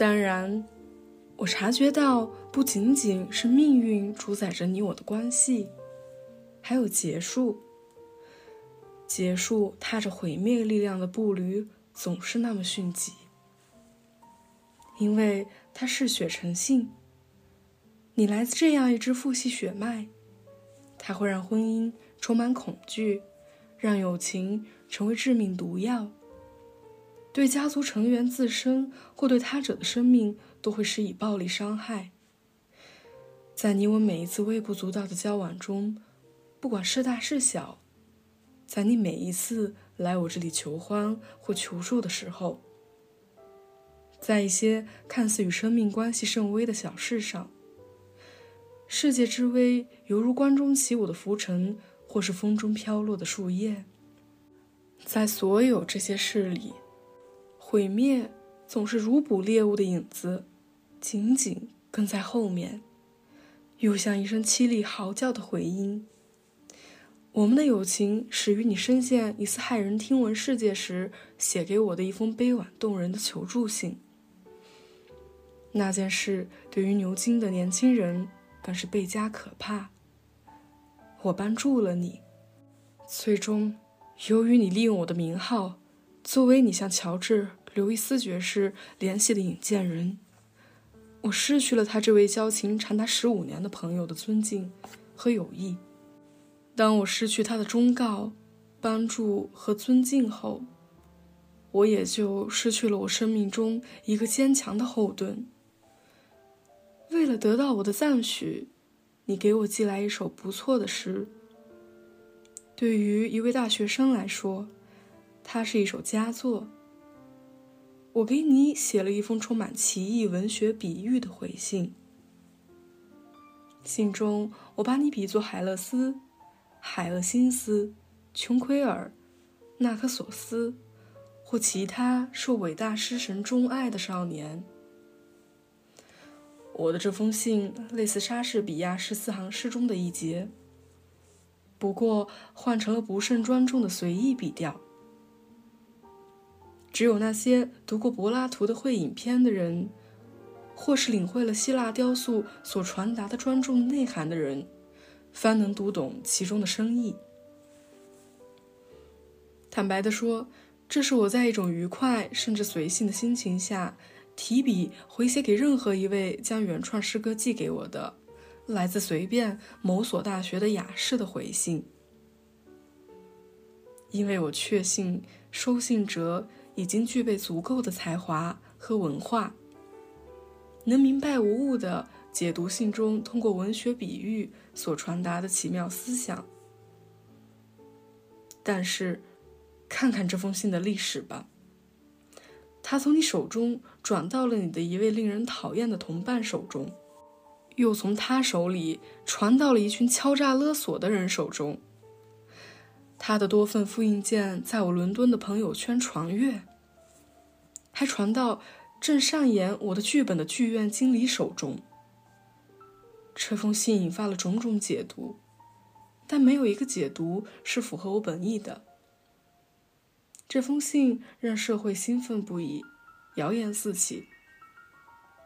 当然，我察觉到不仅仅是命运主宰着你我的关系，还有结束。结束踏着毁灭力量的步履总是那么迅疾，因为它嗜血成性。你来自这样一支父系血脉，它会让婚姻充满恐惧，让友情成为致命毒药。对家族成员自身或对他者的生命都会施以暴力伤害。在你我每一次微不足道的交往中，不管是大是小，在你每一次来我这里求欢或求助的时候，在一些看似与生命关系甚微的小事上，世界之微犹如关中起舞的浮尘，或是风中飘落的树叶。在所有这些事里。毁灭总是如捕猎物的影子，紧紧跟在后面，又像一声凄厉嚎叫的回音。我们的友情始于你深陷一次骇人听闻世界时写给我的一封悲婉动人的求助信。那件事对于牛津的年轻人更是倍加可怕。我帮助了你，最终，由于你利用我的名号，作为你向乔治。刘易斯爵士联系的引荐人，我失去了他这位交情长达十五年的朋友的尊敬和友谊。当我失去他的忠告、帮助和尊敬后，我也就失去了我生命中一个坚强的后盾。为了得到我的赞许，你给我寄来一首不错的诗。对于一位大学生来说，它是一首佳作。我给你写了一封充满奇异文学比喻的回信。信中，我把你比作海勒斯、海勒辛斯、琼奎尔、纳克索斯，或其他受伟大诗神钟爱的少年。我的这封信类似莎士比亚十四行诗中的一节，不过换成了不甚庄重的随意笔调。只有那些读过柏拉图的会影片的人，或是领会了希腊雕塑所传达的庄重内涵的人，方能读懂其中的深意。坦白地说，这是我在一种愉快甚至随性的心情下，提笔回写给任何一位将原创诗歌寄给我的，来自随便某所大学的雅士的回信，因为我确信收信者。已经具备足够的才华和文化，能明白无误的解读信中通过文学比喻所传达的奇妙思想。但是，看看这封信的历史吧。它从你手中转到了你的一位令人讨厌的同伴手中，又从他手里传到了一群敲诈勒索的人手中。他的多份复印件在我伦敦的朋友圈传阅。还传到正上演我的剧本的剧院经理手中。这封信引发了种种解读，但没有一个解读是符合我本意的。这封信让社会兴奋不已，谣言四起，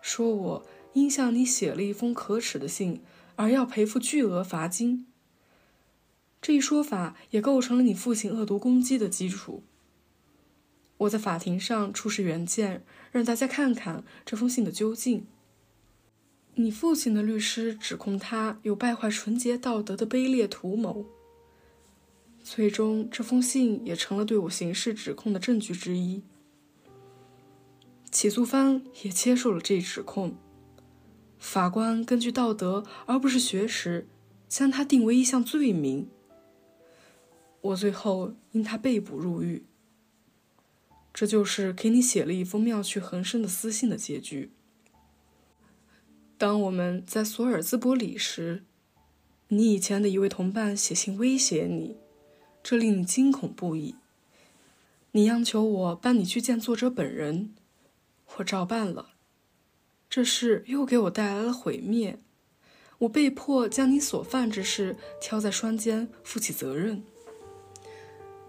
说我因向你写了一封可耻的信而要赔付巨额罚金。这一说法也构成了你父亲恶毒攻击的基础。我在法庭上出示原件，让大家看看这封信的究竟。你父亲的律师指控他有败坏纯洁道德的卑劣图谋。最终，这封信也成了对我刑事指控的证据之一。起诉方也接受了这一指控。法官根据道德而不是学识，将他定为一项罪名。我最后因他被捕入狱。这就是给你写了一封妙趣横生的私信的结局。当我们在索尔兹伯里时，你以前的一位同伴写信威胁你，这令你惊恐不已。你央求我帮你去见作者本人，我照办了。这事又给我带来了毁灭，我被迫将你所犯之事挑在双肩负起责任。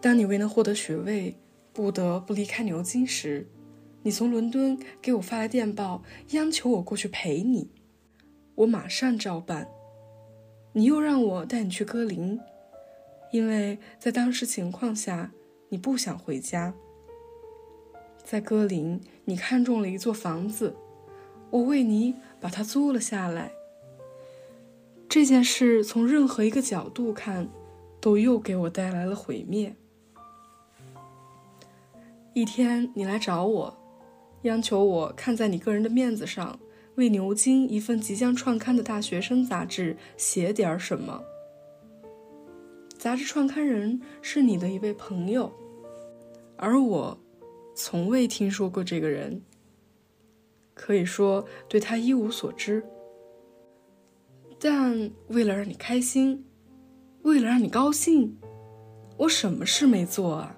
当你未能获得学位。不得不离开牛津时，你从伦敦给我发来电报，央求我过去陪你，我马上照办。你又让我带你去歌林，因为在当时情况下，你不想回家。在歌林，你看中了一座房子，我为你把它租了下来。这件事从任何一个角度看，都又给我带来了毁灭。一天，你来找我，央求我看在你个人的面子上，为牛津一份即将创刊的大学生杂志写点什么。杂志创刊人是你的一位朋友，而我。从未听说过这个人，可以说对他一无所知。但为了让你开心，为了让你高兴，我什么事没做啊？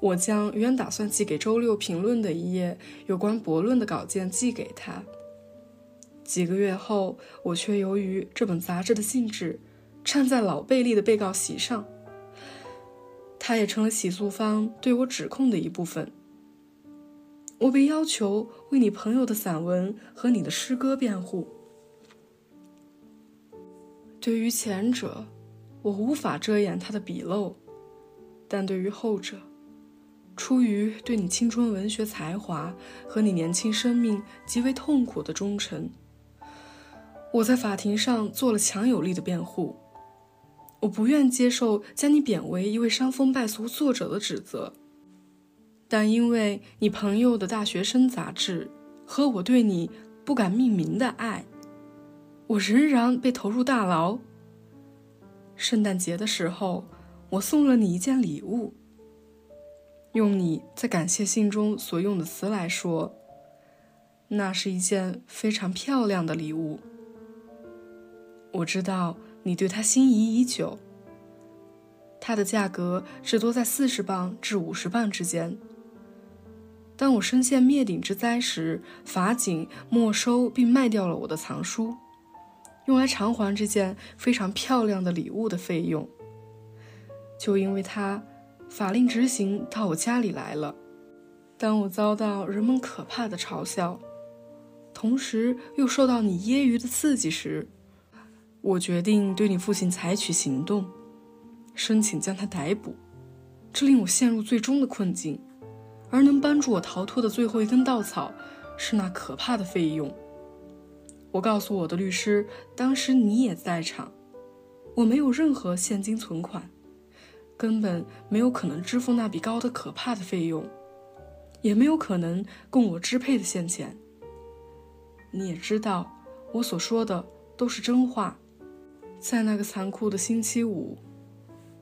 我将原打算寄给《周六评论》的一页有关博论的稿件寄给他。几个月后，我却由于这本杂志的性质，站在老贝利的被告席上。他也成了起诉方对我指控的一部分。我被要求为你朋友的散文和你的诗歌辩护。对于前者，我无法遮掩他的笔漏；但对于后者，出于对你青春文学才华和你年轻生命极为痛苦的忠诚，我在法庭上做了强有力的辩护。我不愿接受将你贬为一位伤风败俗作者的指责，但因为你朋友的大学生杂志和我对你不敢命名的爱，我仍然被投入大牢。圣诞节的时候，我送了你一件礼物。用你在感谢信中所用的词来说，那是一件非常漂亮的礼物。我知道。你对他心仪已久，它的价格只多在四十磅至五十磅之间。当我身陷灭顶之灾时，法警没收并卖掉了我的藏书，用来偿还这件非常漂亮的礼物的费用。就因为它，法令执行到我家里来了。当我遭到人们可怕的嘲笑，同时又受到你揶揄的刺激时，我决定对你父亲采取行动，申请将他逮捕。这令我陷入最终的困境，而能帮助我逃脱的最后一根稻草是那可怕的费用。我告诉我的律师，当时你也在场，我没有任何现金存款，根本没有可能支付那笔高的可怕的费用，也没有可能供我支配的现钱。你也知道，我所说的都是真话。在那个残酷的星期五，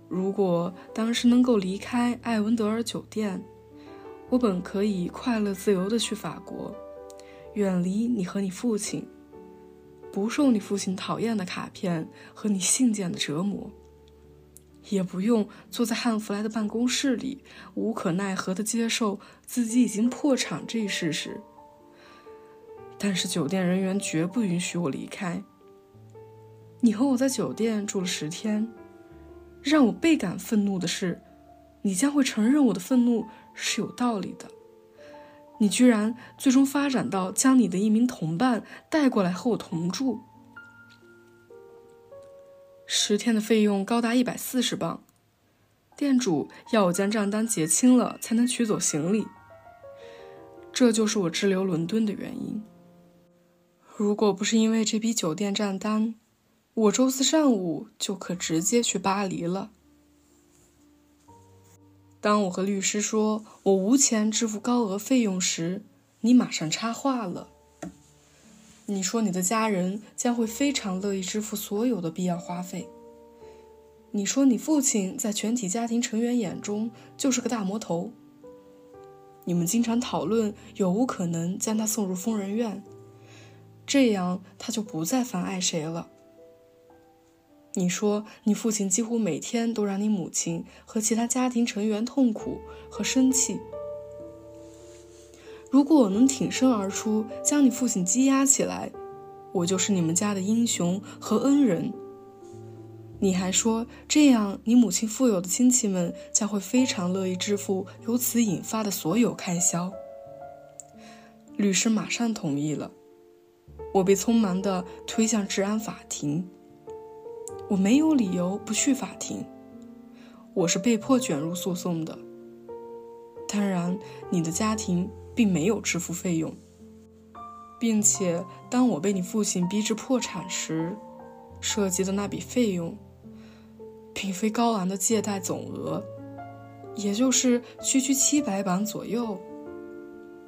如果当时能够离开艾文德尔酒店，我本可以快乐自由地去法国，远离你和你父亲，不受你父亲讨厌的卡片和你信件的折磨，也不用坐在汉弗莱的办公室里，无可奈何地接受自己已经破产这一事实。但是酒店人员绝不允许我离开。你和我在酒店住了十天，让我倍感愤怒的是，你将会承认我的愤怒是有道理的。你居然最终发展到将你的一名同伴带过来和我同住。十天的费用高达一百四十磅，店主要我将账单结清了才能取走行李。这就是我滞留伦敦的原因。如果不是因为这笔酒店账单，我周四上午就可直接去巴黎了。当我和律师说我无钱支付高额费用时，你马上插话了。你说你的家人将会非常乐意支付所有的必要花费。你说你父亲在全体家庭成员眼中就是个大魔头。你们经常讨论有无可能将他送入疯人院，这样他就不再妨碍谁了。你说，你父亲几乎每天都让你母亲和其他家庭成员痛苦和生气。如果我能挺身而出，将你父亲羁押起来，我就是你们家的英雄和恩人。你还说这样，你母亲富有的亲戚们将会非常乐意支付由此引发的所有开销。律师马上同意了。我被匆忙地推向治安法庭。我没有理由不去法庭，我是被迫卷入诉讼的。当然，你的家庭并没有支付费用，并且当我被你父亲逼至破产时，涉及的那笔费用。并非高昂的借贷总额，也就是区区七百磅左右。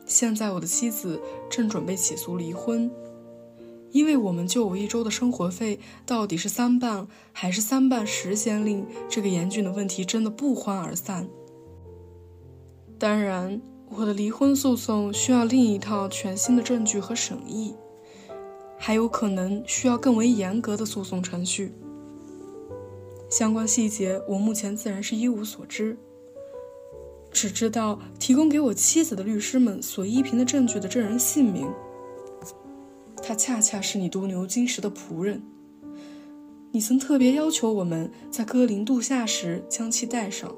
现在我的妻子正准备起诉离婚，因为我们就我一周的生活费到底是三磅还是三磅十先令这个严峻的问题争得不欢而散。当然，我的离婚诉讼需要另一套全新的证据和审议，还有可能需要更为严格的诉讼程序。相关细节，我目前自然是一无所知，只知道提供给我妻子的律师们所依凭的证据的证人姓名。他恰恰是你读牛津时的仆人。你曾特别要求我们在歌林度夏时将其带上，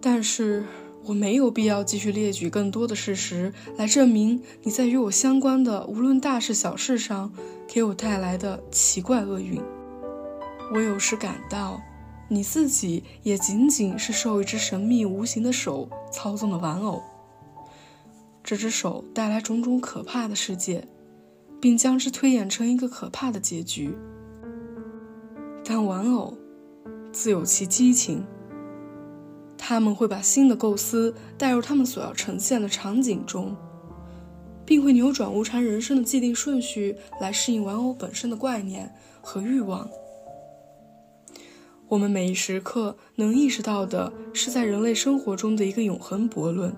但是我没有必要继续列举更多的事实来证明你在与我相关的无论大事小事上给我带来的奇怪厄运。我有时感到，你自己也仅仅是受一只神秘无形的手操纵的玩偶。这只手带来种种可怕的世界，并将之推演成一个可怕的结局。但玩偶自有其激情，他们会把新的构思带入他们所要呈现的场景中，并会扭转无常人生的既定顺序，来适应玩偶本身的怪念和欲望。我们每一时刻能意识到的是，在人类生活中的一个永恒悖论：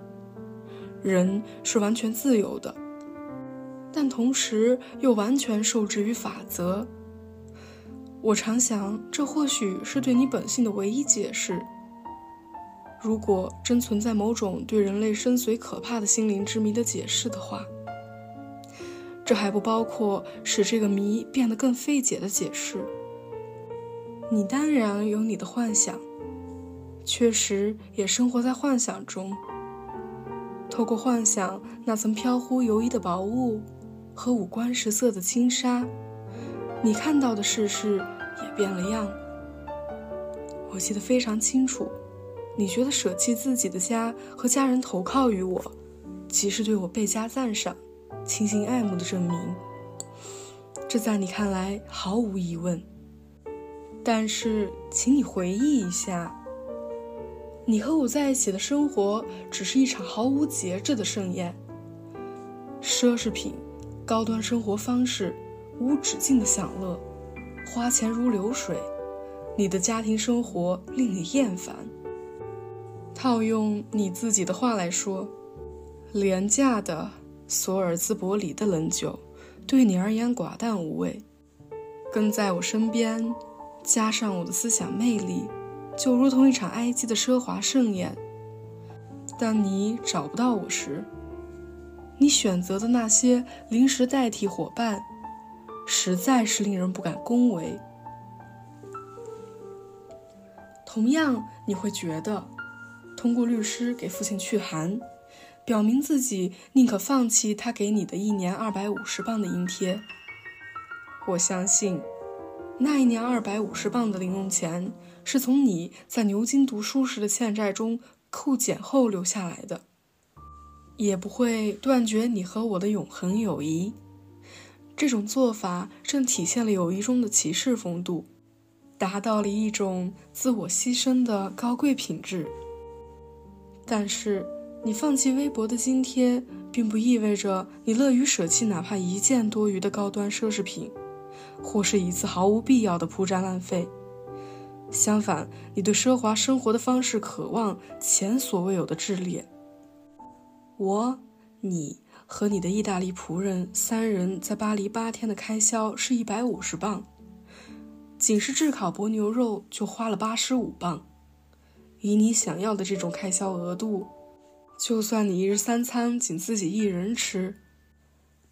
人是完全自由的，但同时又完全受制于法则。我常想，这或许是对你本性的唯一解释。如果真存在某种对人类深邃可怕的心灵之谜的解释的话，这还不包括使这个谜变得更费解的解释。你当然有你的幻想，确实也生活在幻想中。透过幻想那层飘忽游移的薄雾和五光十色的轻纱，你看到的世事也变了样。我记得非常清楚，你觉得舍弃自己的家和家人投靠于我，即是对我倍加赞赏、倾心爱慕的证明。这在你看来毫无疑问。但是，请你回忆一下，你和我在一起的生活只是一场毫无节制的盛宴。奢侈品、高端生活方式、无止境的享乐、花钱如流水，你的家庭生活令你厌烦。套用你自己的话来说，廉价的索尔兹伯里的冷酒对你而言寡淡无味，跟在我身边。加上我的思想魅力，就如同一场埃及的奢华盛宴。当你找不到我时，你选择的那些临时代替伙伴，实在是令人不敢恭维。同样，你会觉得，通过律师给父亲去函，表明自己宁可放弃他给你的一年二百五十磅的津贴。我相信。那一年二百五十磅的零用钱是从你在牛津读书时的欠债中扣减后留下来的，也不会断绝你和我的永恒友谊。这种做法正体现了友谊中的骑士风度，达到了一种自我牺牲的高贵品质。但是，你放弃微薄的津贴，并不意味着你乐于舍弃哪怕一件多余的高端奢侈品。或是一次毫无必要的铺张浪费。相反，你对奢华生活的方式渴望前所未有的炽烈。我、你和你的意大利仆人三人在巴黎八天的开销是一百五十磅，仅是炙烤薄牛肉就花了八十五磅。以你想要的这种开销额度，就算你一日三餐仅自己一人吃。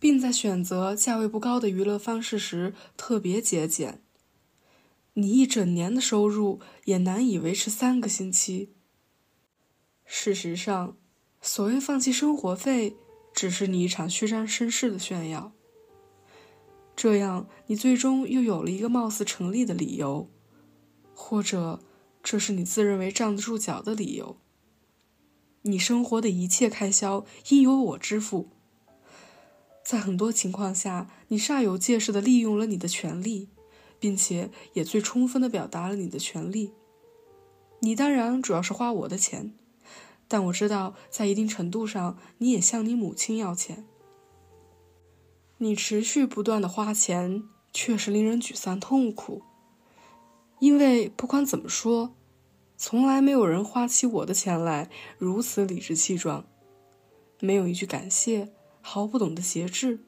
并在选择价位不高的娱乐方式时特别节俭。你一整年的收入也难以维持三个星期。事实上，所谓放弃生活费，只是你一场虚张声势的炫耀。这样，你最终又有了一个貌似成立的理由，或者，这是你自认为站得住脚的理由。你生活的一切开销应由我支付。在很多情况下，你煞有介事地利用了你的权利，并且也最充分地表达了你的权利。你当然主要是花我的钱，但我知道，在一定程度上，你也向你母亲要钱。你持续不断的花钱，确实令人沮丧痛苦。因为不管怎么说，从来没有人花起我的钱来如此理直气壮，没有一句感谢。毫不懂得节制。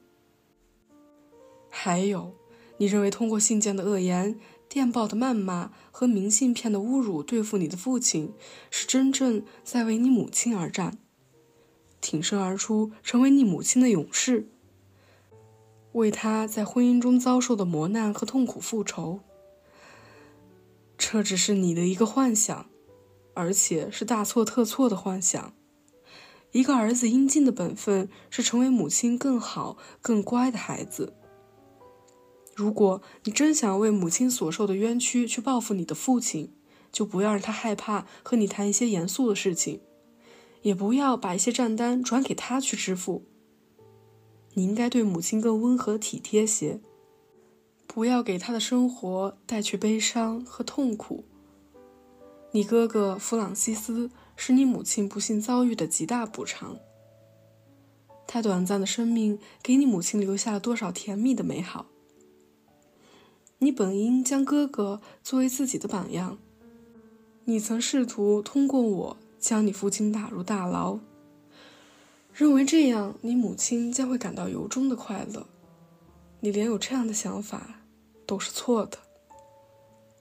还有，你认为通过信件的恶言、电报的谩骂和明信片的侮辱对付你的父亲，是真正在为你母亲而战，挺身而出，成为你母亲的勇士，为她在婚姻中遭受的磨难和痛苦复仇。这只是你的一个幻想，而且是大错特错的幻想。一个儿子应尽的本分是成为母亲更好、更乖的孩子。如果你真想为母亲所受的冤屈去报复你的父亲，就不要让他害怕和你谈一些严肃的事情，也不要把一些账单转给他去支付。你应该对母亲更温和体贴些，不要给他的生活带去悲伤和痛苦。你哥哥弗朗西斯。是你母亲不幸遭遇的极大补偿。他短暂的生命给你母亲留下了多少甜蜜的美好？你本应将哥哥作为自己的榜样。你曾试图通过我将你父亲打入大牢，认为这样你母亲将会感到由衷的快乐。你连有这样的想法都是错的。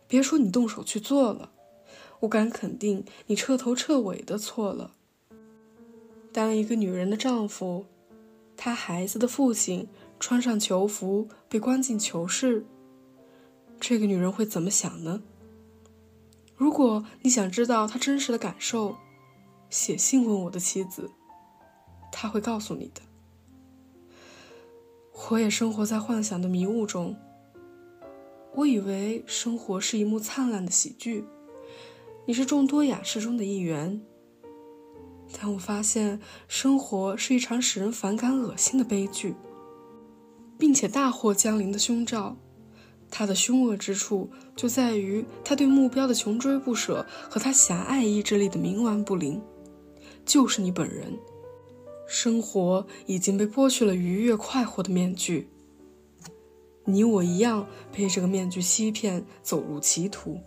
别说你动手去做了。我敢肯定，你彻头彻尾的错了。当一个女人的丈夫，她孩子的父亲穿上囚服被关进囚室，这个女人会怎么想呢？如果你想知道她真实的感受，写信问我的妻子，她会告诉你的。我也生活在幻想的迷雾中，我以为生活是一幕灿烂的喜剧。你是众多雅士中的一员，但我发现生活是一场使人反感、恶心的悲剧，并且大祸将临的凶兆。它的凶恶之处就在于他对目标的穷追不舍和他狭隘意志力的冥顽不灵，就是你本人。生活已经被剥去了愉悦快活的面具，你我一样被这个面具欺骗，走入歧途。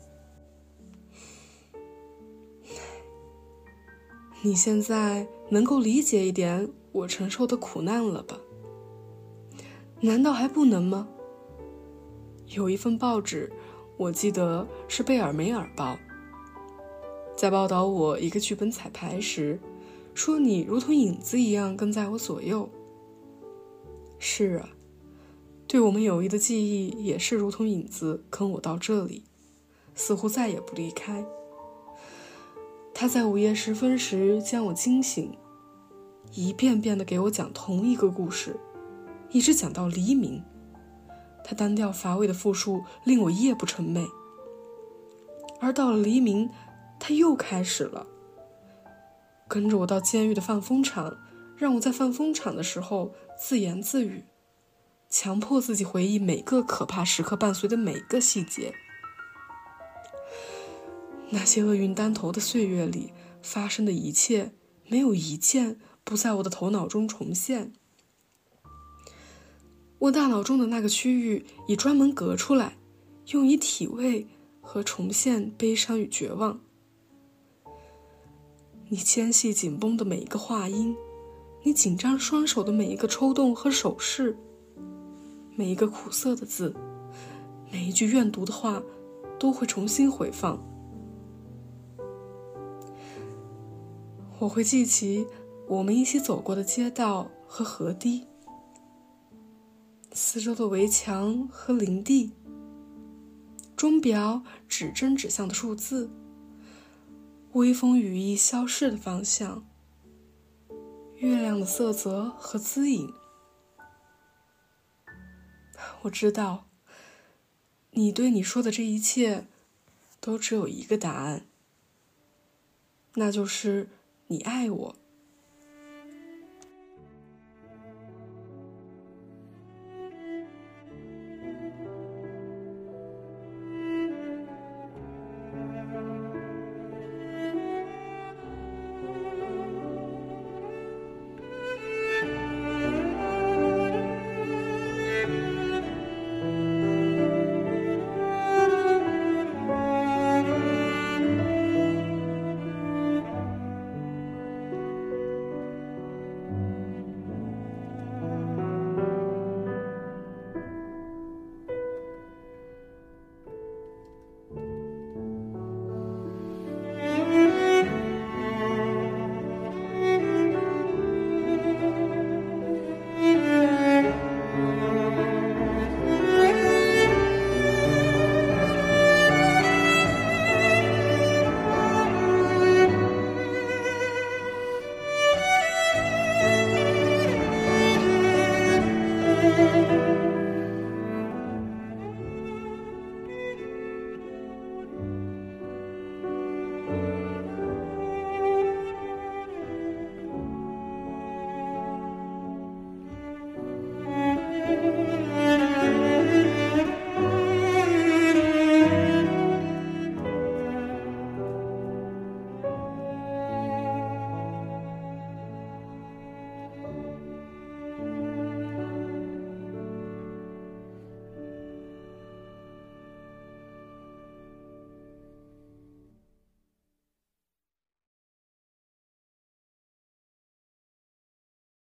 你现在能够理解一点我承受的苦难了吧？难道还不能吗？有一份报纸，我记得是《贝尔梅尔报》，在报道我一个剧本彩排时，说你如同影子一样跟在我左右。是啊，对我们友谊的记忆也是如同影子跟我到这里，似乎再也不离开。他在午夜时分时将我惊醒，一遍遍地给我讲同一个故事，一直讲到黎明。他单调乏味的复述令我夜不成寐。而到了黎明，他又开始了，跟着我到监狱的放风场，让我在放风场的时候自言自语，强迫自己回忆每个可怕时刻伴随的每个细节。那些厄运当头的岁月里发生的一切，没有一件不在我的头脑中重现。我大脑中的那个区域已专门隔出来，用以体味和重现悲伤与绝望。你纤细紧绷的每一个话音，你紧张双手的每一个抽动和手势，每一个苦涩的字，每一句怨毒的话，都会重新回放。我会记起我们一起走过的街道和河堤，四周的围墙和林地，钟表指针指向的数字，微风羽翼消逝的方向，月亮的色泽和姿影。我知道，你对你说的这一切，都只有一个答案，那就是你爱我。